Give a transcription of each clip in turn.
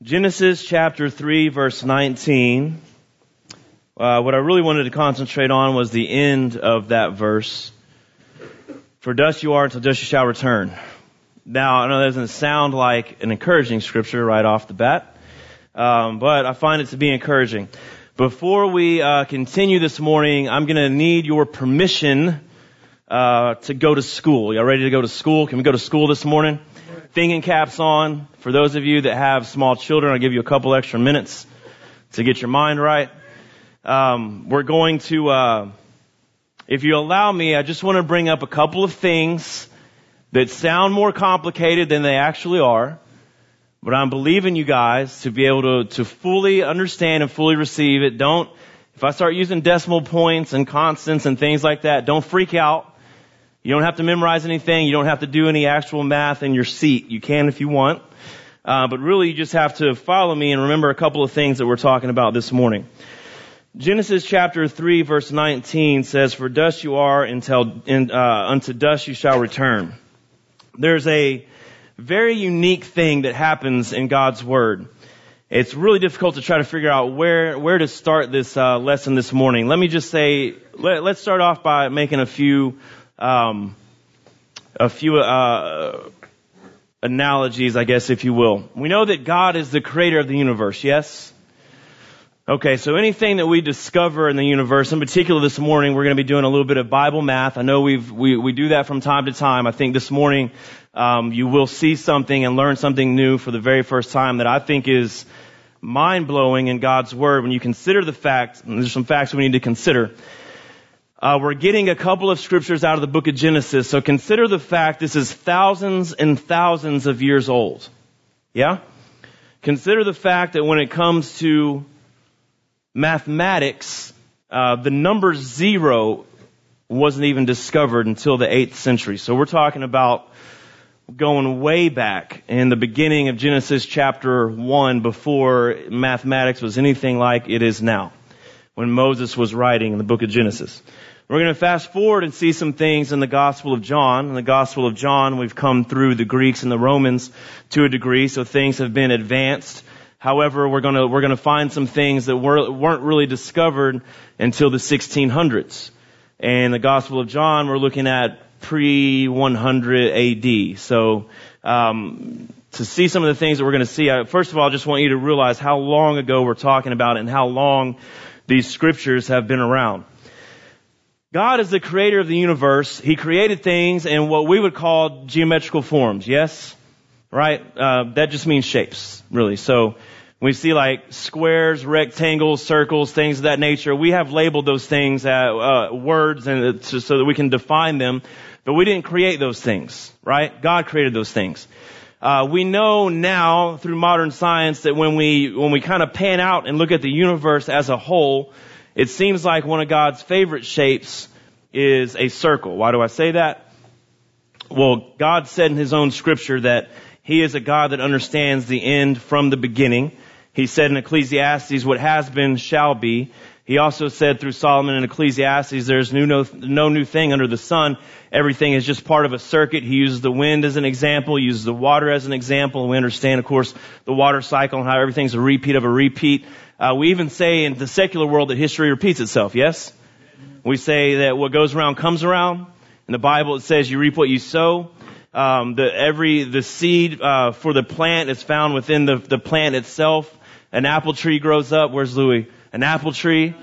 Genesis chapter 3 verse 19. Uh, what I really wanted to concentrate on was the end of that verse. For dust you are until dust you shall return. Now, I know that doesn't sound like an encouraging scripture right off the bat, um, but I find it to be encouraging. Before we uh, continue this morning, I'm going to need your permission uh, to go to school. Y'all ready to go to school? Can we go to school this morning? Thinking caps on. For those of you that have small children, I'll give you a couple extra minutes to get your mind right. Um, we're going to, uh, if you allow me, I just want to bring up a couple of things that sound more complicated than they actually are. But I'm believing you guys to be able to, to fully understand and fully receive it. Don't, if I start using decimal points and constants and things like that, don't freak out. You don't have to memorize anything. You don't have to do any actual math in your seat. You can if you want. Uh, but really, you just have to follow me and remember a couple of things that we're talking about this morning. Genesis chapter 3 verse 19 says, For dust you are until, in, uh, unto dust you shall return. There's a very unique thing that happens in God's Word. It's really difficult to try to figure out where, where to start this uh, lesson this morning. Let me just say, let, let's start off by making a few um, a few uh, analogies, I guess, if you will. We know that God is the creator of the universe, yes? Okay, so anything that we discover in the universe, in particular this morning, we're going to be doing a little bit of Bible math. I know we've, we, we do that from time to time. I think this morning, um, you will see something and learn something new for the very first time that I think is mind blowing in God's Word when you consider the fact, there's some facts we need to consider, uh, we're getting a couple of scriptures out of the book of Genesis, so consider the fact this is thousands and thousands of years old. Yeah? Consider the fact that when it comes to mathematics, uh, the number zero wasn't even discovered until the 8th century. So we're talking about going way back in the beginning of Genesis chapter 1 before mathematics was anything like it is now when Moses was writing in the book of Genesis. We're going to fast forward and see some things in the Gospel of John. In the Gospel of John, we've come through the Greeks and the Romans to a degree, so things have been advanced. However, we're going to, we're going to find some things that were, weren't really discovered until the 1600s. And the Gospel of John, we're looking at pre 100 AD. So, um, to see some of the things that we're going to see, I, first of all, I just want you to realize how long ago we're talking about and how long these scriptures have been around. God is the creator of the universe. He created things in what we would call geometrical forms. Yes? Right? Uh, that just means shapes, really. So, we see like squares, rectangles, circles, things of that nature. We have labeled those things as uh, words and so that we can define them. But we didn't create those things, right? God created those things. Uh, we know now through modern science that when we when we kind of pan out and look at the universe as a whole, it seems like one of God's favorite shapes is a circle. Why do I say that? Well, God said in His own scripture that He is a God that understands the end from the beginning. He said in Ecclesiastes, what has been shall be. He also said through Solomon in Ecclesiastes, there's new, no, no new thing under the sun. Everything is just part of a circuit. He uses the wind as an example, he uses the water as an example, we understand, of course, the water cycle and how everything's a repeat of a repeat. Uh, we even say in the secular world that history repeats itself, yes? We say that what goes around comes around. In the Bible it says you reap what you sow. Um, the, every, the seed, uh, for the plant is found within the, the plant itself. An apple tree grows up. Where's Louis? An apple tree.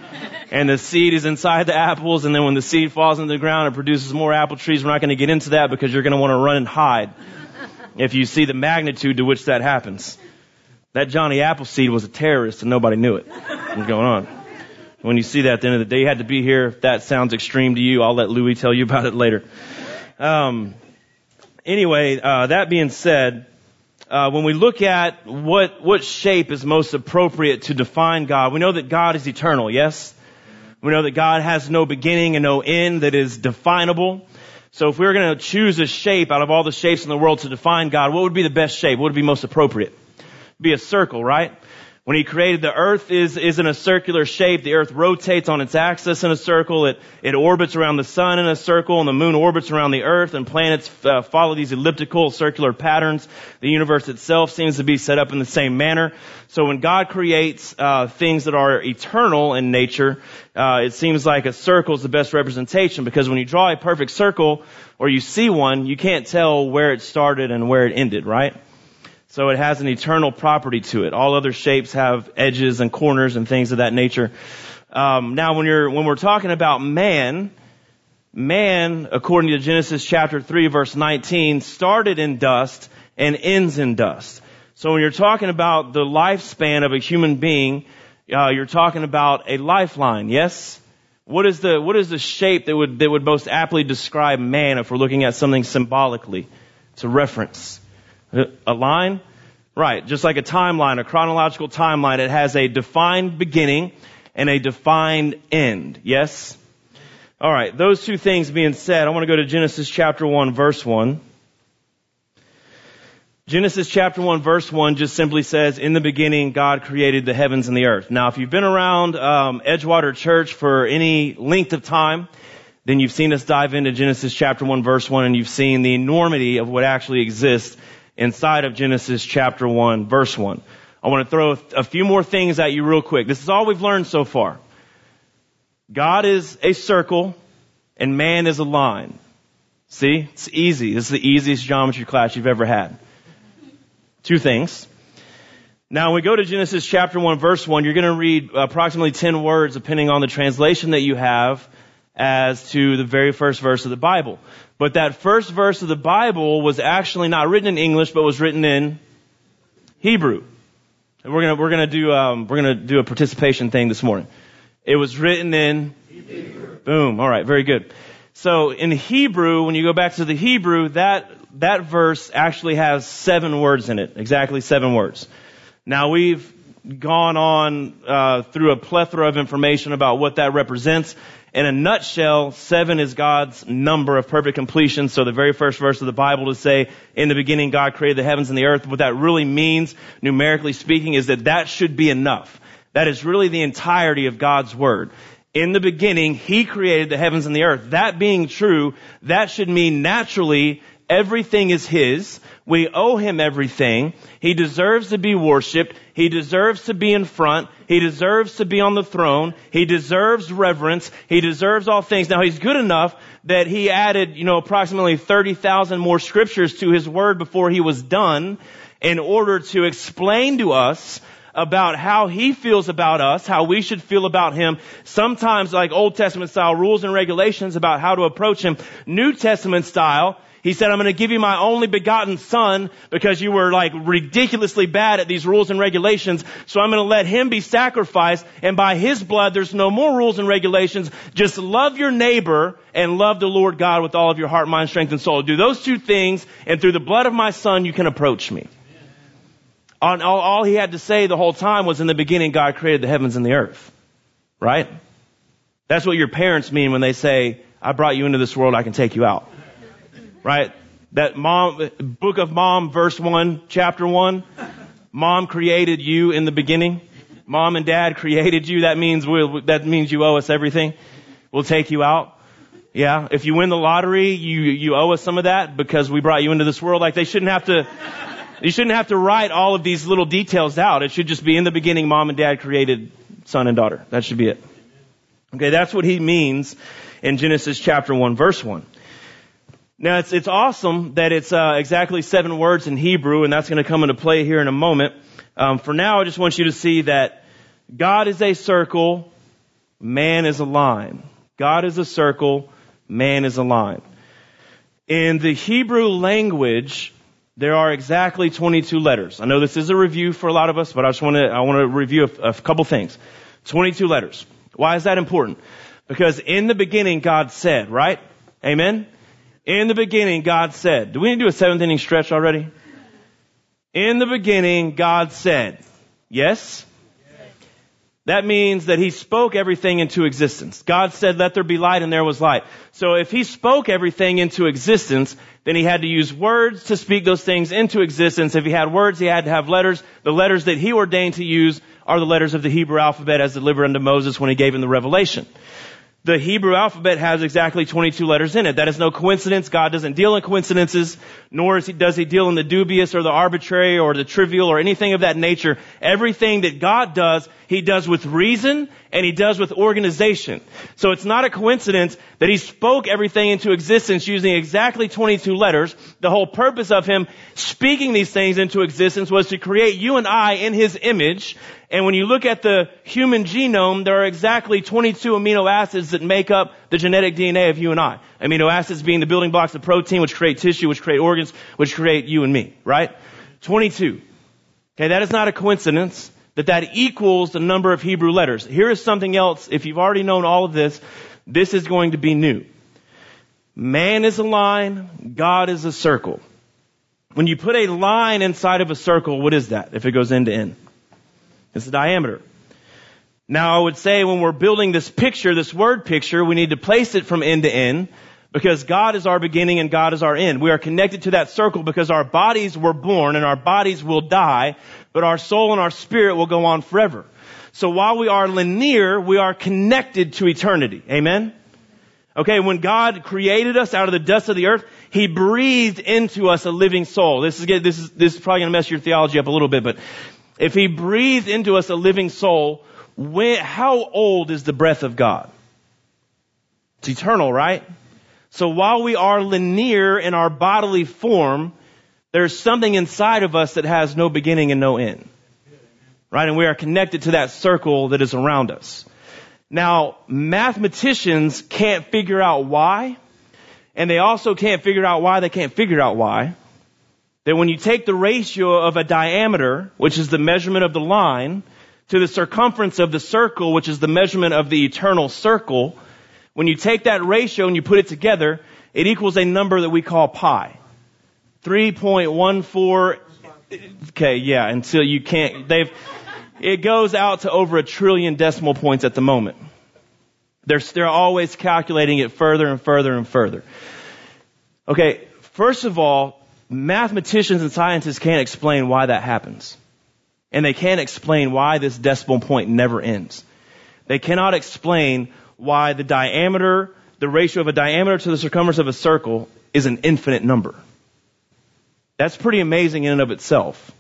And the seed is inside the apples. And then when the seed falls into the ground, it produces more apple trees. We're not going to get into that because you're going to want to run and hide if you see the magnitude to which that happens. That Johnny Appleseed was a terrorist and nobody knew it. What's going on? When you see that at the end of the day, you had to be here. If that sounds extreme to you, I'll let Louis tell you about it later. Um, anyway, uh, that being said, uh, when we look at what what shape is most appropriate to define God, we know that God is eternal. Yes, we know that God has no beginning and no end that is definable. So if we were going to choose a shape out of all the shapes in the world to define God, what would be the best shape? What would be most appropriate? Be a circle, right? When he created the earth is, is in a circular shape. The earth rotates on its axis in a circle. It, it orbits around the sun in a circle and the moon orbits around the earth and planets uh, follow these elliptical circular patterns. The universe itself seems to be set up in the same manner. So when God creates uh, things that are eternal in nature, uh, it seems like a circle is the best representation because when you draw a perfect circle or you see one, you can't tell where it started and where it ended, right? So it has an eternal property to it. All other shapes have edges and corners and things of that nature. Um, now, when you're when we're talking about man, man, according to Genesis chapter three, verse 19, started in dust and ends in dust. So when you're talking about the lifespan of a human being, uh, you're talking about a lifeline. Yes. What is the what is the shape that would that would most aptly describe man if we're looking at something symbolically? to reference. A line? Right, just like a timeline, a chronological timeline, it has a defined beginning and a defined end. Yes? Alright, those two things being said, I want to go to Genesis chapter 1 verse 1. Genesis chapter 1 verse 1 just simply says, in the beginning God created the heavens and the earth. Now if you've been around um, Edgewater Church for any length of time, then you've seen us dive into Genesis chapter 1 verse 1 and you've seen the enormity of what actually exists inside of Genesis chapter 1, verse 1. I want to throw a few more things at you real quick. This is all we've learned so far. God is a circle and man is a line. See? It's easy. This is the easiest geometry class you've ever had. Two things. Now, when we go to Genesis chapter 1, verse 1, you're going to read approximately 10 words depending on the translation that you have as to the very first verse of the Bible. But that first verse of the Bible was actually not written in English, but was written in Hebrew. And we're gonna we're gonna do um, we're gonna do a participation thing this morning. It was written in Hebrew. Boom. All right. Very good. So in Hebrew, when you go back to the Hebrew, that that verse actually has seven words in it. Exactly seven words. Now we've gone on uh, through a plethora of information about what that represents. In a nutshell, seven is God's number of perfect completion. So the very first verse of the Bible to say, in the beginning God created the heavens and the earth, what that really means, numerically speaking, is that that should be enough. That is really the entirety of God's Word. In the beginning, He created the heavens and the earth. That being true, that should mean naturally everything is His. We owe him everything. He deserves to be worshiped. He deserves to be in front. He deserves to be on the throne. He deserves reverence. He deserves all things. Now he's good enough that he added, you know, approximately 30,000 more scriptures to his word before he was done in order to explain to us about how he feels about us, how we should feel about him. Sometimes like Old Testament style rules and regulations about how to approach him. New Testament style, he said, I'm going to give you my only begotten son because you were like ridiculously bad at these rules and regulations. So I'm going to let him be sacrificed. And by his blood, there's no more rules and regulations. Just love your neighbor and love the Lord God with all of your heart, mind, strength, and soul. Do those two things. And through the blood of my son, you can approach me. all, all he had to say the whole time was in the beginning, God created the heavens and the earth. Right? That's what your parents mean when they say, I brought you into this world, I can take you out right? That mom, book of mom, verse one, chapter one. Mom created you in the beginning. Mom and dad created you. That means we'll, that means you owe us everything. We'll take you out. Yeah. If you win the lottery, you, you owe us some of that because we brought you into this world. Like they shouldn't have to, you shouldn't have to write all of these little details out. It should just be in the beginning, mom and dad created son and daughter. That should be it. Okay. That's what he means in Genesis chapter one, verse one. Now it's it's awesome that it's uh, exactly seven words in Hebrew, and that's going to come into play here in a moment. Um, for now, I just want you to see that God is a circle, man is a line. God is a circle, man is a line. In the Hebrew language, there are exactly 22 letters. I know this is a review for a lot of us, but I just want to I want to review a, a couple things. 22 letters. Why is that important? Because in the beginning, God said, right? Amen. In the beginning, God said. Do we need to do a seventh inning stretch already? In the beginning, God said. Yes? That means that he spoke everything into existence. God said, let there be light, and there was light. So if he spoke everything into existence, then he had to use words to speak those things into existence. If he had words, he had to have letters. The letters that he ordained to use are the letters of the Hebrew alphabet as delivered unto Moses when he gave him the revelation. The Hebrew alphabet has exactly 22 letters in it. That is no coincidence. God doesn't deal in coincidences, nor he, does he deal in the dubious or the arbitrary or the trivial or anything of that nature. Everything that God does, he does with reason and he does with organization. So it's not a coincidence that he spoke everything into existence using exactly 22 letters. The whole purpose of him speaking these things into existence was to create you and I in his image and when you look at the human genome, there are exactly 22 amino acids that make up the genetic DNA of you and I. Amino acids being the building blocks of protein, which create tissue, which create organs, which create you and me, right? 22. Okay, that is not a coincidence that that equals the number of Hebrew letters. Here is something else. If you've already known all of this, this is going to be new. Man is a line, God is a circle. When you put a line inside of a circle, what is that if it goes end to end? It's the diameter. Now I would say when we're building this picture, this word picture, we need to place it from end to end because God is our beginning and God is our end. We are connected to that circle because our bodies were born and our bodies will die, but our soul and our spirit will go on forever. So while we are linear, we are connected to eternity. Amen? Okay, when God created us out of the dust of the earth, He breathed into us a living soul. This is, this is, this is probably going to mess your theology up a little bit, but if he breathed into us a living soul, how old is the breath of God? It's eternal, right? So while we are linear in our bodily form, there's something inside of us that has no beginning and no end. Right? And we are connected to that circle that is around us. Now, mathematicians can't figure out why, and they also can't figure out why they can't figure out why that when you take the ratio of a diameter, which is the measurement of the line, to the circumference of the circle, which is the measurement of the eternal circle, when you take that ratio and you put it together, it equals a number that we call pi. 3.14, okay, yeah, until you can't, they've, it goes out to over a trillion decimal points at the moment. They're, they're always calculating it further and further and further. Okay, first of all, mathematicians and scientists can't explain why that happens. And they can't explain why this decimal point never ends. They cannot explain why the diameter, the ratio of a diameter to the circumference of a circle is an infinite number. That's pretty amazing in and of itself.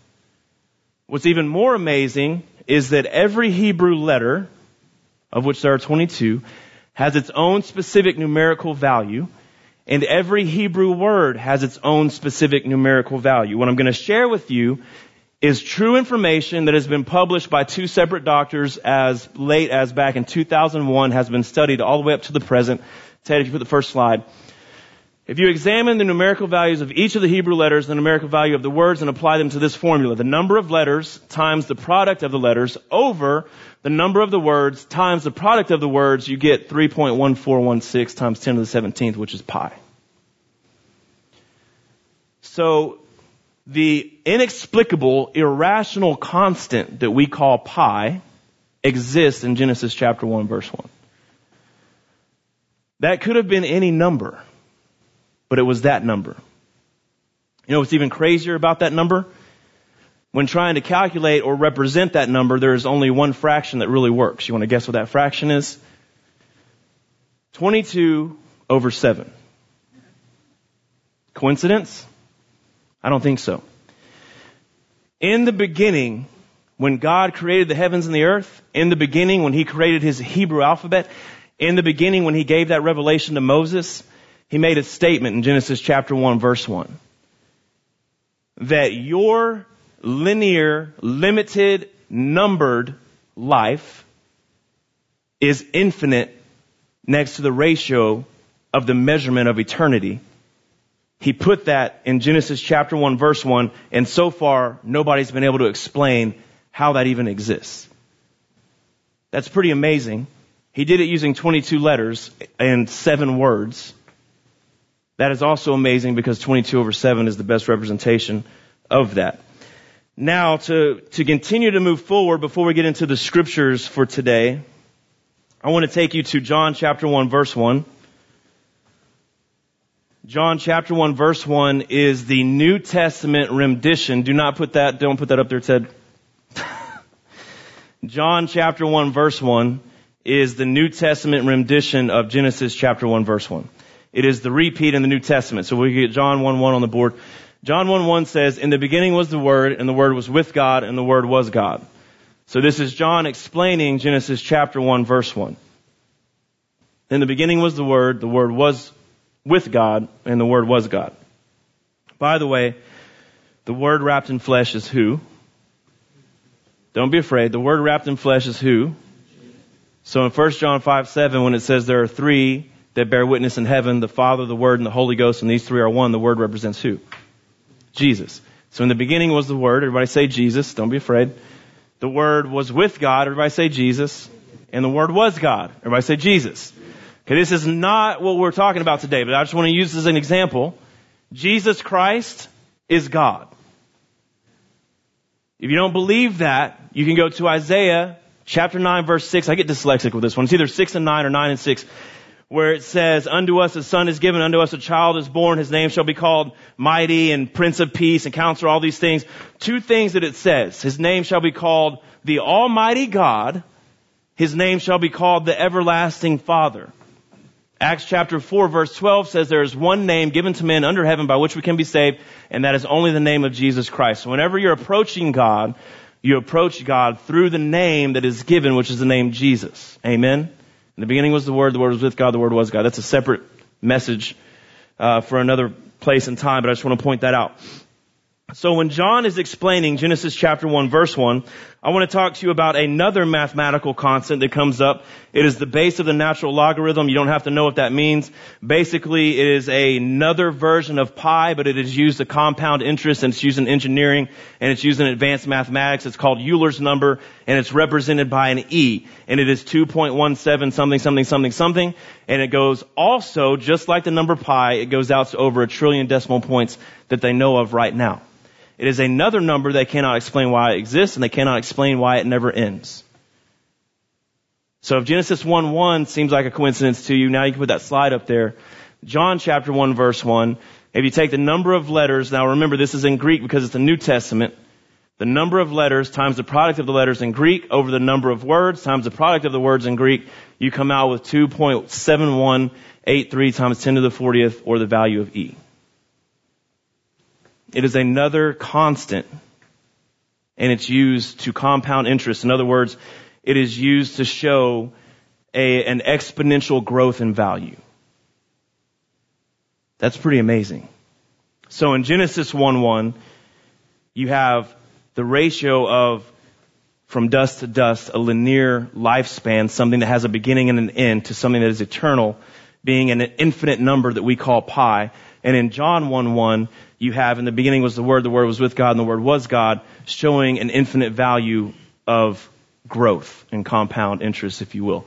What's even more amazing is that every Hebrew letter, of which there are 22, has its own specific numerical value and every Hebrew word has its own specific numerical value. What I'm going to share with you is true information that has been published by two separate doctors as late as back in 2001, has been studied all the way up to the present. Ted, if you put the first slide. If you examine the numerical values of each of the Hebrew letters, the numerical value of the words, and apply them to this formula, the number of letters times the product of the letters over the number of the words times the product of the words, you get 3.1416 times 10 to the 17th, which is pi. So the inexplicable, irrational constant that we call pi exists in Genesis chapter 1 verse 1. That could have been any number, but it was that number. You know what's even crazier about that number? When trying to calculate or represent that number, there is only one fraction that really works. You want to guess what that fraction is? 22 over 7. Coincidence? I don't think so. In the beginning, when God created the heavens and the earth, in the beginning when He created His Hebrew alphabet, in the beginning when He gave that revelation to Moses, He made a statement in Genesis chapter 1 verse 1. That your linear, limited, numbered life is infinite next to the ratio of the measurement of eternity. He put that in Genesis chapter 1 verse 1 and so far nobody's been able to explain how that even exists. That's pretty amazing. He did it using 22 letters and 7 words. That is also amazing because 22 over 7 is the best representation of that. Now, to, to continue to move forward before we get into the scriptures for today, I want to take you to John chapter 1 verse 1. John chapter 1 verse 1 is the New Testament rendition. Do not put that, don't put that up there, Ted. John chapter 1 verse 1 is the New Testament rendition of Genesis chapter 1 verse 1. It is the repeat in the New Testament. So we get John 1 1 on the board. John 1 1 says, In the beginning was the Word, and the Word was with God, and the Word was God. So this is John explaining Genesis chapter 1 verse 1. In the beginning was the Word, the Word was with God, and the Word was God. By the way, the Word wrapped in flesh is who? Don't be afraid. The Word wrapped in flesh is who? So in 1 John 5 7, when it says there are three that bear witness in heaven, the Father, the Word, and the Holy Ghost, and these three are one, the Word represents who? Jesus. So in the beginning was the Word. Everybody say Jesus. Don't be afraid. The Word was with God. Everybody say Jesus. And the Word was God. Everybody say Jesus. Okay, this is not what we're talking about today, but I just want to use this as an example. Jesus Christ is God. If you don't believe that, you can go to Isaiah chapter 9 verse 6. I get dyslexic with this one. It's either 6 and 9 or 9 and 6 where it says, Unto us a son is given, unto us a child is born, his name shall be called Mighty and Prince of Peace and Counselor, all these things. Two things that it says. His name shall be called the Almighty God. His name shall be called the Everlasting Father. Acts chapter 4 verse 12 says there is one name given to men under heaven by which we can be saved, and that is only the name of Jesus Christ. So whenever you're approaching God, you approach God through the name that is given, which is the name Jesus. Amen? In the beginning was the Word, the Word was with God, the Word was God. That's a separate message uh, for another place and time, but I just want to point that out. So when John is explaining Genesis chapter 1 verse 1, I want to talk to you about another mathematical constant that comes up. It is the base of the natural logarithm. You don't have to know what that means. Basically, it is another version of pi, but it is used to compound interest and it's used in engineering and it's used in advanced mathematics. It's called Euler's number and it's represented by an E and it is 2.17 something, something, something, something. And it goes also, just like the number pi, it goes out to over a trillion decimal points that they know of right now. It is another number they cannot explain why it exists and they cannot explain why it never ends. So if Genesis 1 1 seems like a coincidence to you, now you can put that slide up there. John chapter 1 verse 1. If you take the number of letters, now remember this is in Greek because it's the New Testament. The number of letters times the product of the letters in Greek over the number of words times the product of the words in Greek, you come out with 2.7183 times 10 to the 40th or the value of E. It is another constant and it's used to compound interest. In other words, it is used to show a, an exponential growth in value. That's pretty amazing. So in Genesis 1 1, you have the ratio of from dust to dust, a linear lifespan, something that has a beginning and an end, to something that is eternal, being an infinite number that we call pi. And in John 1 1, you have in the beginning was the Word, the Word was with God, and the Word was God, showing an infinite value of growth and compound interest, if you will.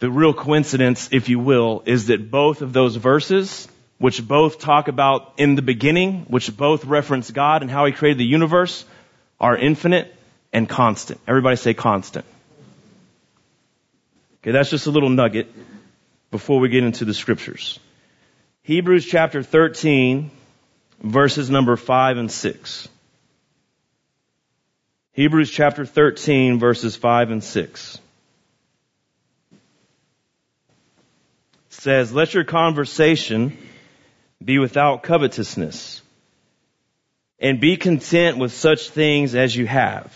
The real coincidence, if you will, is that both of those verses, which both talk about in the beginning, which both reference God and how He created the universe, are infinite and constant. Everybody say constant. Okay, that's just a little nugget before we get into the scriptures. Hebrews chapter 13, verses number 5 and 6. Hebrews chapter 13 verses 5 and 6. says, let your conversation be without covetousness and be content with such things as you have.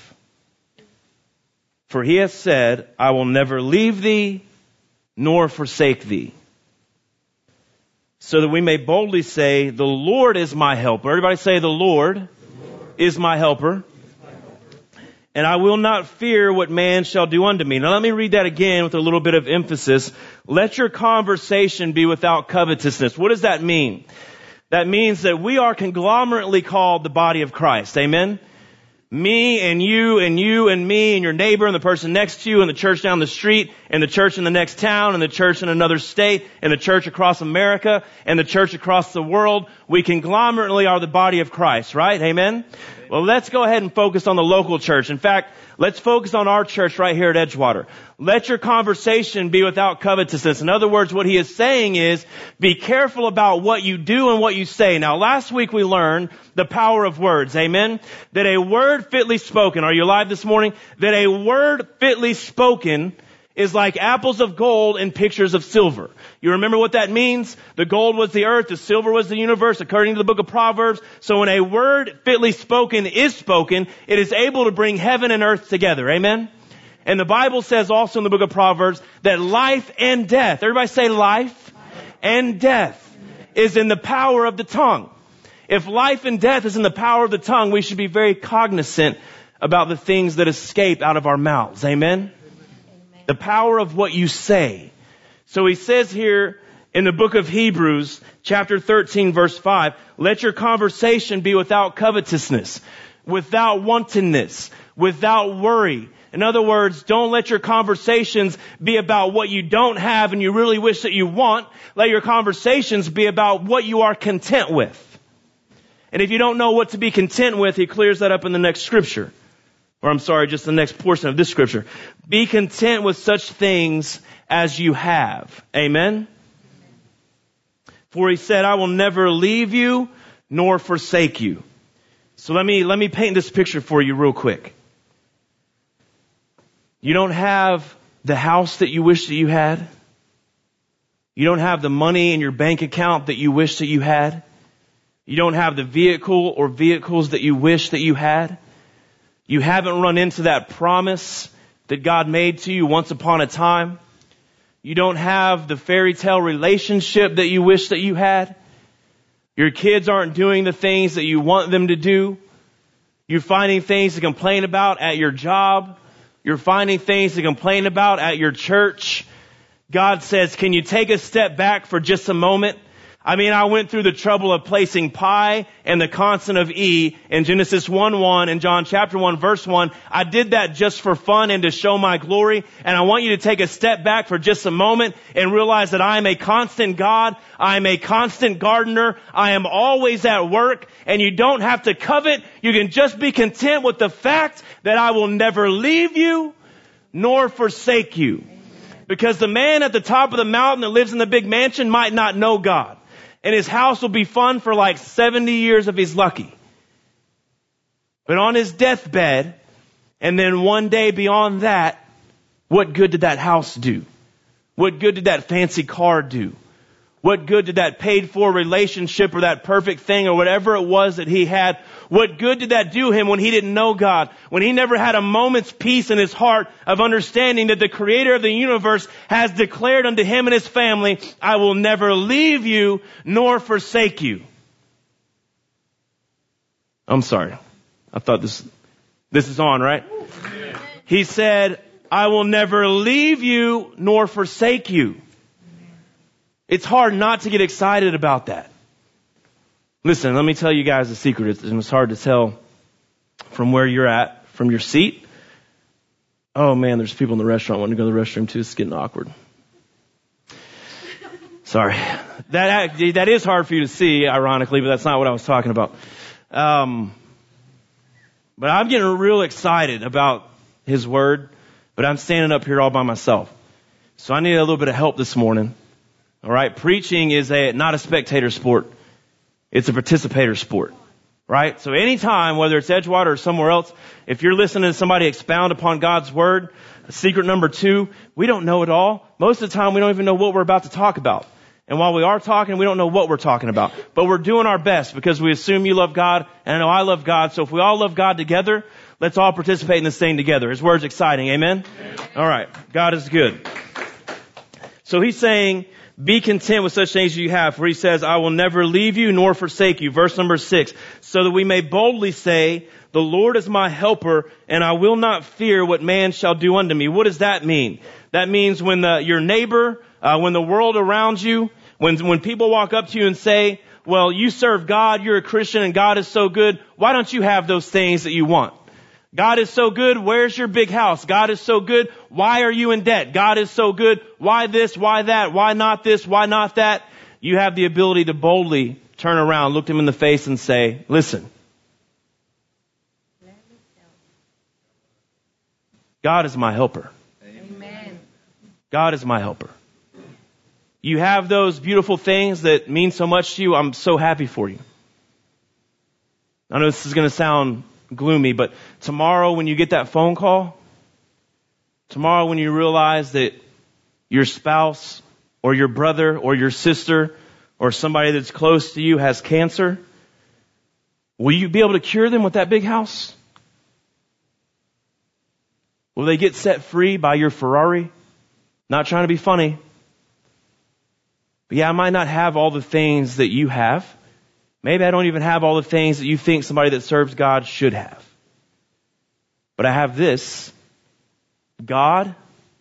For he has said, I will never leave thee nor forsake thee so that we may boldly say, the Lord is my helper. Everybody say, the Lord, the Lord. is my helper. And I will not fear what man shall do unto me. Now let me read that again with a little bit of emphasis. Let your conversation be without covetousness. What does that mean? That means that we are conglomerately called the body of Christ. Amen? Me and you and you and me and your neighbor and the person next to you and the church down the street and the church in the next town and the church in another state and the church across America and the church across the world. We conglomerately are the body of Christ, right? Amen? Well, let's go ahead and focus on the local church. In fact, let's focus on our church right here at Edgewater. Let your conversation be without covetousness. In other words, what he is saying is, be careful about what you do and what you say. Now, last week we learned the power of words. Amen? That a word fitly spoken, are you alive this morning? That a word fitly spoken is like apples of gold and pictures of silver. You remember what that means? The gold was the earth, the silver was the universe, according to the book of Proverbs. So when a word fitly spoken is spoken, it is able to bring heaven and earth together. Amen? And the Bible says also in the book of Proverbs that life and death, everybody say life and death is in the power of the tongue. If life and death is in the power of the tongue, we should be very cognizant about the things that escape out of our mouths. Amen? The power of what you say. So he says here in the book of Hebrews, chapter 13, verse 5, let your conversation be without covetousness, without wantonness, without worry. In other words, don't let your conversations be about what you don't have and you really wish that you want. Let your conversations be about what you are content with. And if you don't know what to be content with, he clears that up in the next scripture. Or I'm sorry, just the next portion of this scripture. Be content with such things as you have. Amen? For he said, I will never leave you nor forsake you. So let me, let me paint this picture for you real quick. You don't have the house that you wish that you had. You don't have the money in your bank account that you wish that you had. You don't have the vehicle or vehicles that you wish that you had. You haven't run into that promise that God made to you once upon a time. You don't have the fairy tale relationship that you wish that you had. Your kids aren't doing the things that you want them to do. You're finding things to complain about at your job. You're finding things to complain about at your church. God says, can you take a step back for just a moment? I mean, I went through the trouble of placing pi and the constant of e in Genesis 1 1 and John chapter 1 verse 1. I did that just for fun and to show my glory. And I want you to take a step back for just a moment and realize that I am a constant God. I am a constant gardener. I am always at work and you don't have to covet. You can just be content with the fact that I will never leave you nor forsake you. Because the man at the top of the mountain that lives in the big mansion might not know God and his house will be fun for like 70 years if he's lucky. But on his deathbed, and then one day beyond that, what good did that house do? What good did that fancy car do? What good did that paid for relationship or that perfect thing or whatever it was that he had? What good did that do him when he didn't know God? When he never had a moment's peace in his heart of understanding that the creator of the universe has declared unto him and his family, I will never leave you nor forsake you. I'm sorry. I thought this, this is on, right? He said, I will never leave you nor forsake you. It's hard not to get excited about that. Listen, let me tell you guys a secret. It's hard to tell from where you're at, from your seat. Oh man, there's people in the restaurant wanting to go to the restroom too. It's getting awkward. Sorry. That, that is hard for you to see, ironically, but that's not what I was talking about. Um, but I'm getting real excited about His Word, but I'm standing up here all by myself. So I need a little bit of help this morning. All right, preaching is a not a spectator sport; it's a participator sport. Right? So anytime, whether it's Edgewater or somewhere else, if you're listening to somebody expound upon God's Word, secret number two, we don't know it all. Most of the time, we don't even know what we're about to talk about. And while we are talking, we don't know what we're talking about. But we're doing our best because we assume you love God, and I know I love God. So if we all love God together, let's all participate in this thing together. His Word's exciting. Amen? Amen. All right. God is good. So he's saying, be content with such things as you have, for he says, I will never leave you nor forsake you. Verse number six, so that we may boldly say, the Lord is my helper, and I will not fear what man shall do unto me. What does that mean? That means when the, your neighbor, uh, when the world around you, when, when people walk up to you and say, well, you serve God, you're a Christian, and God is so good, why don't you have those things that you want? God is so good. Where's your big house? God is so good. Why are you in debt? God is so good. Why this? Why that? Why not this? Why not that? You have the ability to boldly turn around, look them in the face and say, listen, God is my helper. Amen. God is my helper. You have those beautiful things that mean so much to you. I'm so happy for you. I know this is going to sound gloomy, but tomorrow when you get that phone call, tomorrow when you realize that your spouse or your brother or your sister or somebody that's close to you has cancer, will you be able to cure them with that big house? Will they get set free by your Ferrari? Not trying to be funny. But yeah, I might not have all the things that you have. Maybe I don't even have all the things that you think somebody that serves God should have. But I have this. God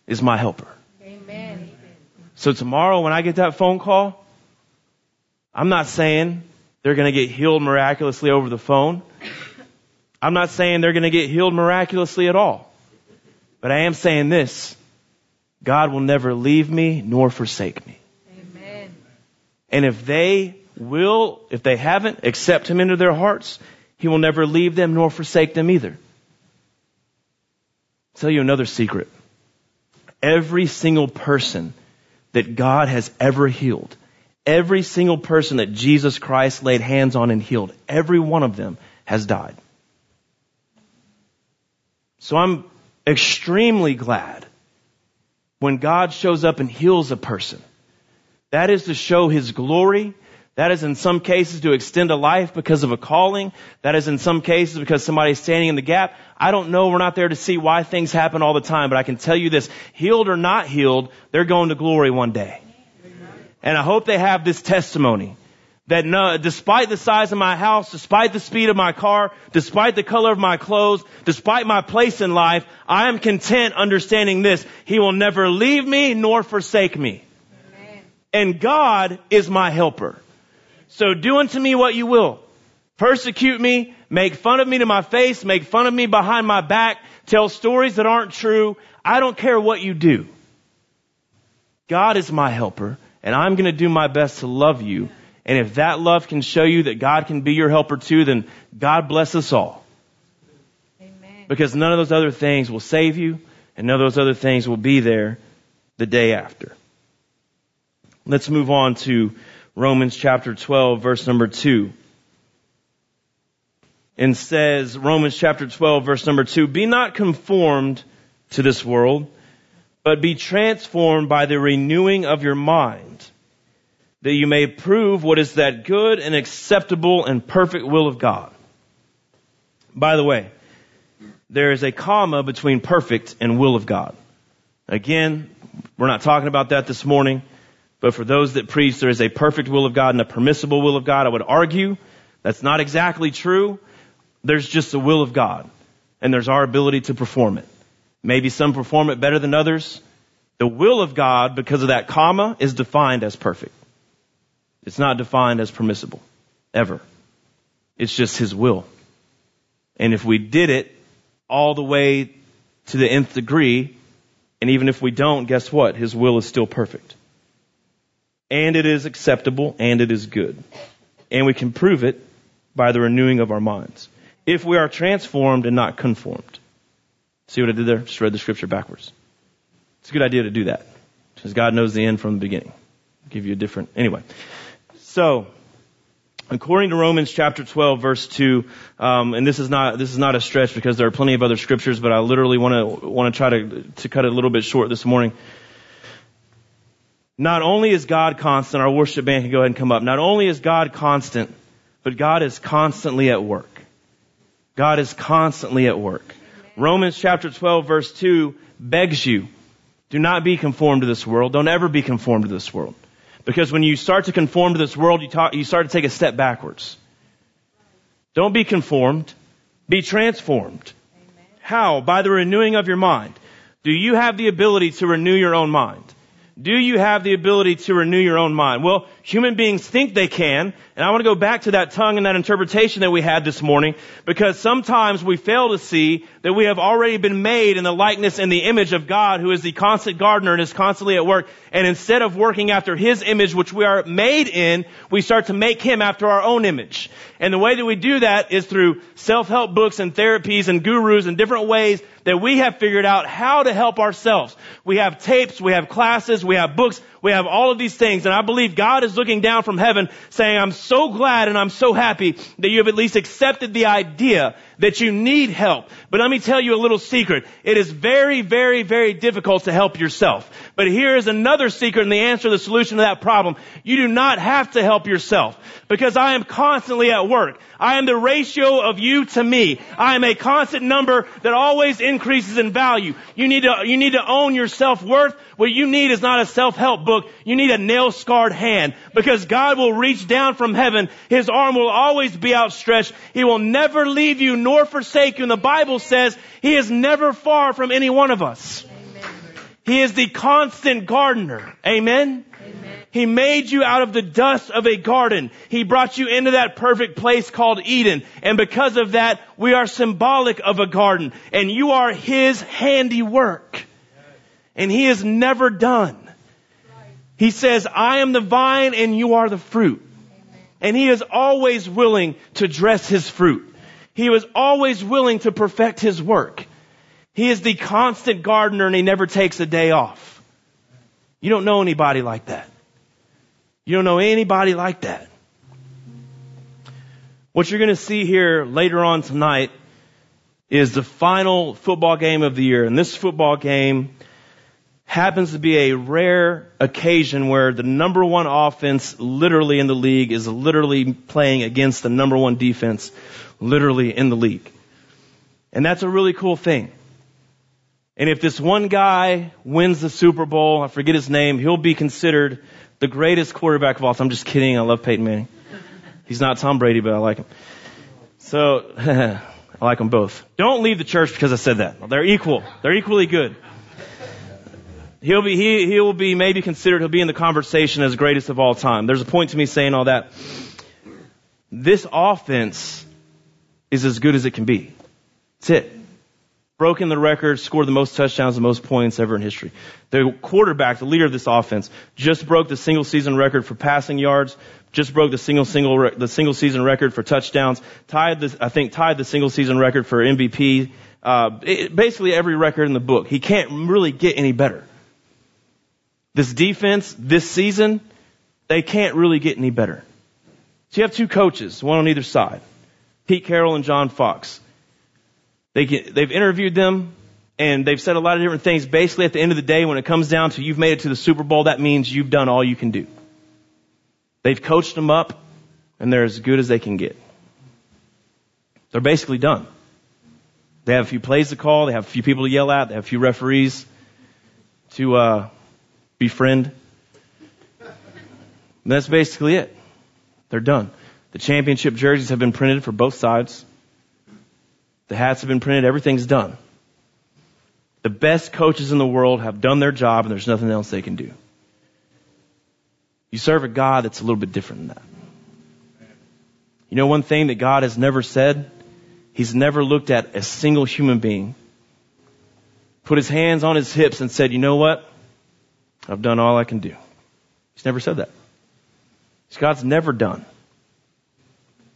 is my helper. Amen. So tomorrow when I get that phone call, I'm not saying they're going to get healed miraculously over the phone. I'm not saying they're going to get healed miraculously at all. But I am saying this. God will never leave me nor forsake me. Amen. And if they will, if they haven't, accept Him into their hearts, He will never leave them nor forsake them either. I'll tell you another secret. Every single person that God has ever healed, every single person that Jesus Christ laid hands on and healed, every one of them has died. So I'm extremely glad when God shows up and heals a person. That is to show His glory that is in some cases to extend a life because of a calling. That is in some cases because somebody's standing in the gap. I don't know. We're not there to see why things happen all the time, but I can tell you this. Healed or not healed, they're going to glory one day. And I hope they have this testimony that no, despite the size of my house, despite the speed of my car, despite the color of my clothes, despite my place in life, I am content understanding this. He will never leave me nor forsake me. Amen. And God is my helper. So do unto me what you will. Persecute me, make fun of me to my face, make fun of me behind my back, tell stories that aren't true. I don't care what you do. God is my helper, and I'm going to do my best to love you. And if that love can show you that God can be your helper too, then God bless us all. Amen. Because none of those other things will save you, and none of those other things will be there the day after. Let's move on to Romans chapter 12 verse number 2. And says, Romans chapter 12 verse number 2, be not conformed to this world, but be transformed by the renewing of your mind, that you may prove what is that good and acceptable and perfect will of God. By the way, there is a comma between perfect and will of God. Again, we're not talking about that this morning. But for those that preach there is a perfect will of God and a permissible will of God, I would argue that's not exactly true. There's just a will of God. And there's our ability to perform it. Maybe some perform it better than others. The will of God, because of that comma, is defined as perfect. It's not defined as permissible. Ever. It's just His will. And if we did it all the way to the nth degree, and even if we don't, guess what? His will is still perfect and it is acceptable, and it is good. And we can prove it by the renewing of our minds. If we are transformed and not conformed. See what I did there? Just read the scripture backwards. It's a good idea to do that. Because God knows the end from the beginning. I'll give you a different, anyway. So, according to Romans chapter 12 verse 2, um, and this is not, this is not a stretch because there are plenty of other scriptures, but I literally want to, want to try to, to cut it a little bit short this morning. Not only is God constant, our worship band can go ahead and come up. Not only is God constant, but God is constantly at work. God is constantly at work. Romans chapter 12 verse 2 begs you, do not be conformed to this world. Don't ever be conformed to this world. Because when you start to conform to this world, you, talk, you start to take a step backwards. Don't be conformed. Be transformed. Amen. How? By the renewing of your mind. Do you have the ability to renew your own mind? Do you have the ability to renew your own mind? Well, human beings think they can. And I want to go back to that tongue and that interpretation that we had this morning because sometimes we fail to see that we have already been made in the likeness and the image of God who is the constant gardener and is constantly at work. And instead of working after His image, which we are made in, we start to make Him after our own image. And the way that we do that is through self-help books and therapies and gurus and different ways that we have figured out how to help ourselves. We have tapes, we have classes, we have books, we have all of these things. And I believe God is looking down from heaven saying, I'm so glad and I'm so happy that you have at least accepted the idea that you need help. But let me tell you a little secret. It is very, very, very difficult to help yourself. But here is another secret and the answer, the solution to that problem. You do not have to help yourself because I am constantly at work. I am the ratio of you to me. I am a constant number that always increases in value. You need to, you need to own your self-worth. What you need is not a self-help book. You need a nail-scarred hand because God will reach down from heaven. His arm will always be outstretched. He will never leave you nor forsake you. And the Bible says He is never far from any one of us. He is the constant gardener. Amen. He made you out of the dust of a garden. He brought you into that perfect place called Eden. And because of that, we are symbolic of a garden. And you are His handiwork. And He is never done. He says, I am the vine and you are the fruit. And He is always willing to dress His fruit. He was always willing to perfect His work. He is the constant gardener and He never takes a day off. You don't know anybody like that. You don't know anybody like that. What you're going to see here later on tonight is the final football game of the year. And this football game happens to be a rare occasion where the number one offense literally in the league is literally playing against the number one defense literally in the league. And that's a really cool thing. And if this one guy wins the Super Bowl, I forget his name, he'll be considered the greatest quarterback of all time. I'm just kidding. I love Peyton Manning. He's not Tom Brady, but I like him. So, I like them both. Don't leave the church because I said that. They're equal. They're equally good. He'll be, he, he will be maybe considered, he'll be in the conversation as greatest of all time. There's a point to me saying all that. This offense is as good as it can be. That's it broken the record, scored the most touchdowns, the most points ever in history. The quarterback, the leader of this offense, just broke the single season record for passing yards, just broke the single single the single season record for touchdowns, tied the I think tied the single season record for MVP. Uh, it, basically every record in the book. He can't really get any better. This defense this season, they can't really get any better. So you have two coaches, one on either side, Pete Carroll and John Fox. They get, they've interviewed them and they've said a lot of different things. Basically, at the end of the day, when it comes down to you've made it to the Super Bowl, that means you've done all you can do. They've coached them up and they're as good as they can get. They're basically done. They have a few plays to call. They have a few people to yell at. They have a few referees to uh, befriend. And that's basically it. They're done. The championship jerseys have been printed for both sides. The hats have been printed. Everything's done. The best coaches in the world have done their job and there's nothing else they can do. You serve a God that's a little bit different than that. You know one thing that God has never said? He's never looked at a single human being, put his hands on his hips and said, you know what? I've done all I can do. He's never said that. God's never done.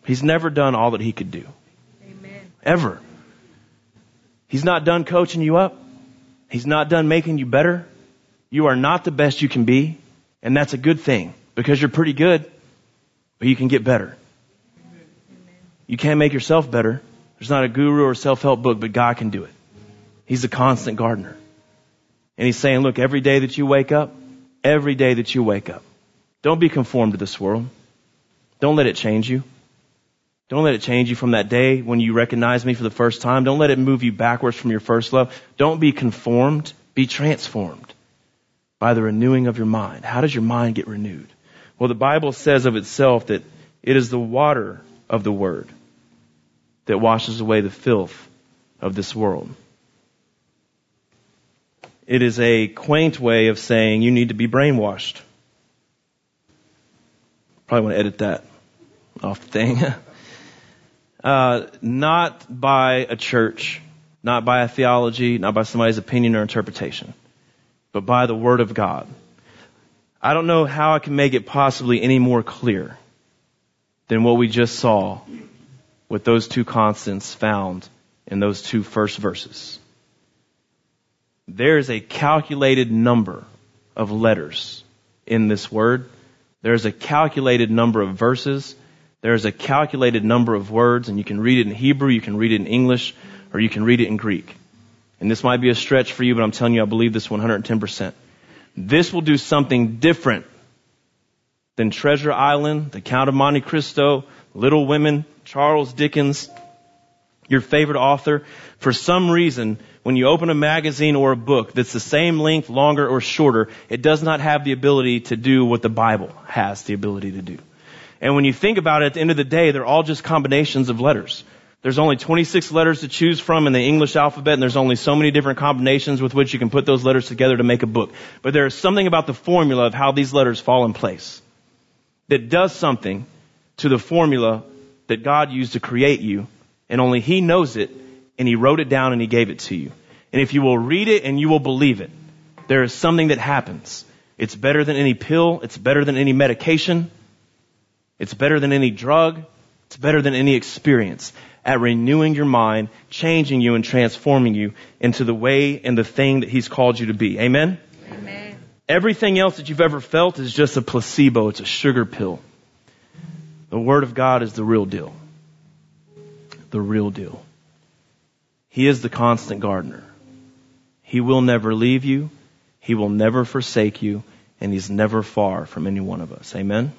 He's never done all that he could do. Amen. Ever. He's not done coaching you up. He's not done making you better. You are not the best you can be. And that's a good thing because you're pretty good, but you can get better. You can't make yourself better. There's not a guru or self-help book, but God can do it. He's a constant gardener. And he's saying, look, every day that you wake up, every day that you wake up, don't be conformed to this world. Don't let it change you. Don't let it change you from that day when you recognize me for the first time. Don't let it move you backwards from your first love. Don't be conformed. Be transformed by the renewing of your mind. How does your mind get renewed? Well, the Bible says of itself that it is the water of the Word that washes away the filth of this world. It is a quaint way of saying you need to be brainwashed. Probably want to edit that off the thing. uh, not by a church, not by a theology, not by somebody's opinion or interpretation, but by the Word of God. I don't know how I can make it possibly any more clear than what we just saw with those two constants found in those two first verses. There is a calculated number of letters in this word. There's a calculated number of verses. There's a calculated number of words, and you can read it in Hebrew, you can read it in English, or you can read it in Greek. And this might be a stretch for you, but I'm telling you, I believe this 110%. This will do something different than Treasure Island, The Count of Monte Cristo, Little Women, Charles Dickens, your favorite author. For some reason, when you open a magazine or a book that's the same length, longer or shorter, it does not have the ability to do what the Bible has the ability to do. And when you think about it, at the end of the day, they're all just combinations of letters. There's only 26 letters to choose from in the English alphabet, and there's only so many different combinations with which you can put those letters together to make a book. But there is something about the formula of how these letters fall in place that does something to the formula that God used to create you, and only He knows it and he wrote it down and he gave it to you. And if you will read it and you will believe it, there is something that happens. It's better than any pill. It's better than any medication. It's better than any drug. It's better than any experience at renewing your mind, changing you and transforming you into the way and the thing that he's called you to be. Amen? Amen. Everything else that you've ever felt is just a placebo. It's a sugar pill. The Word of God is the real deal. The real deal. He is the constant gardener. He will never leave you. He will never forsake you. And He's never far from any one of us. Amen?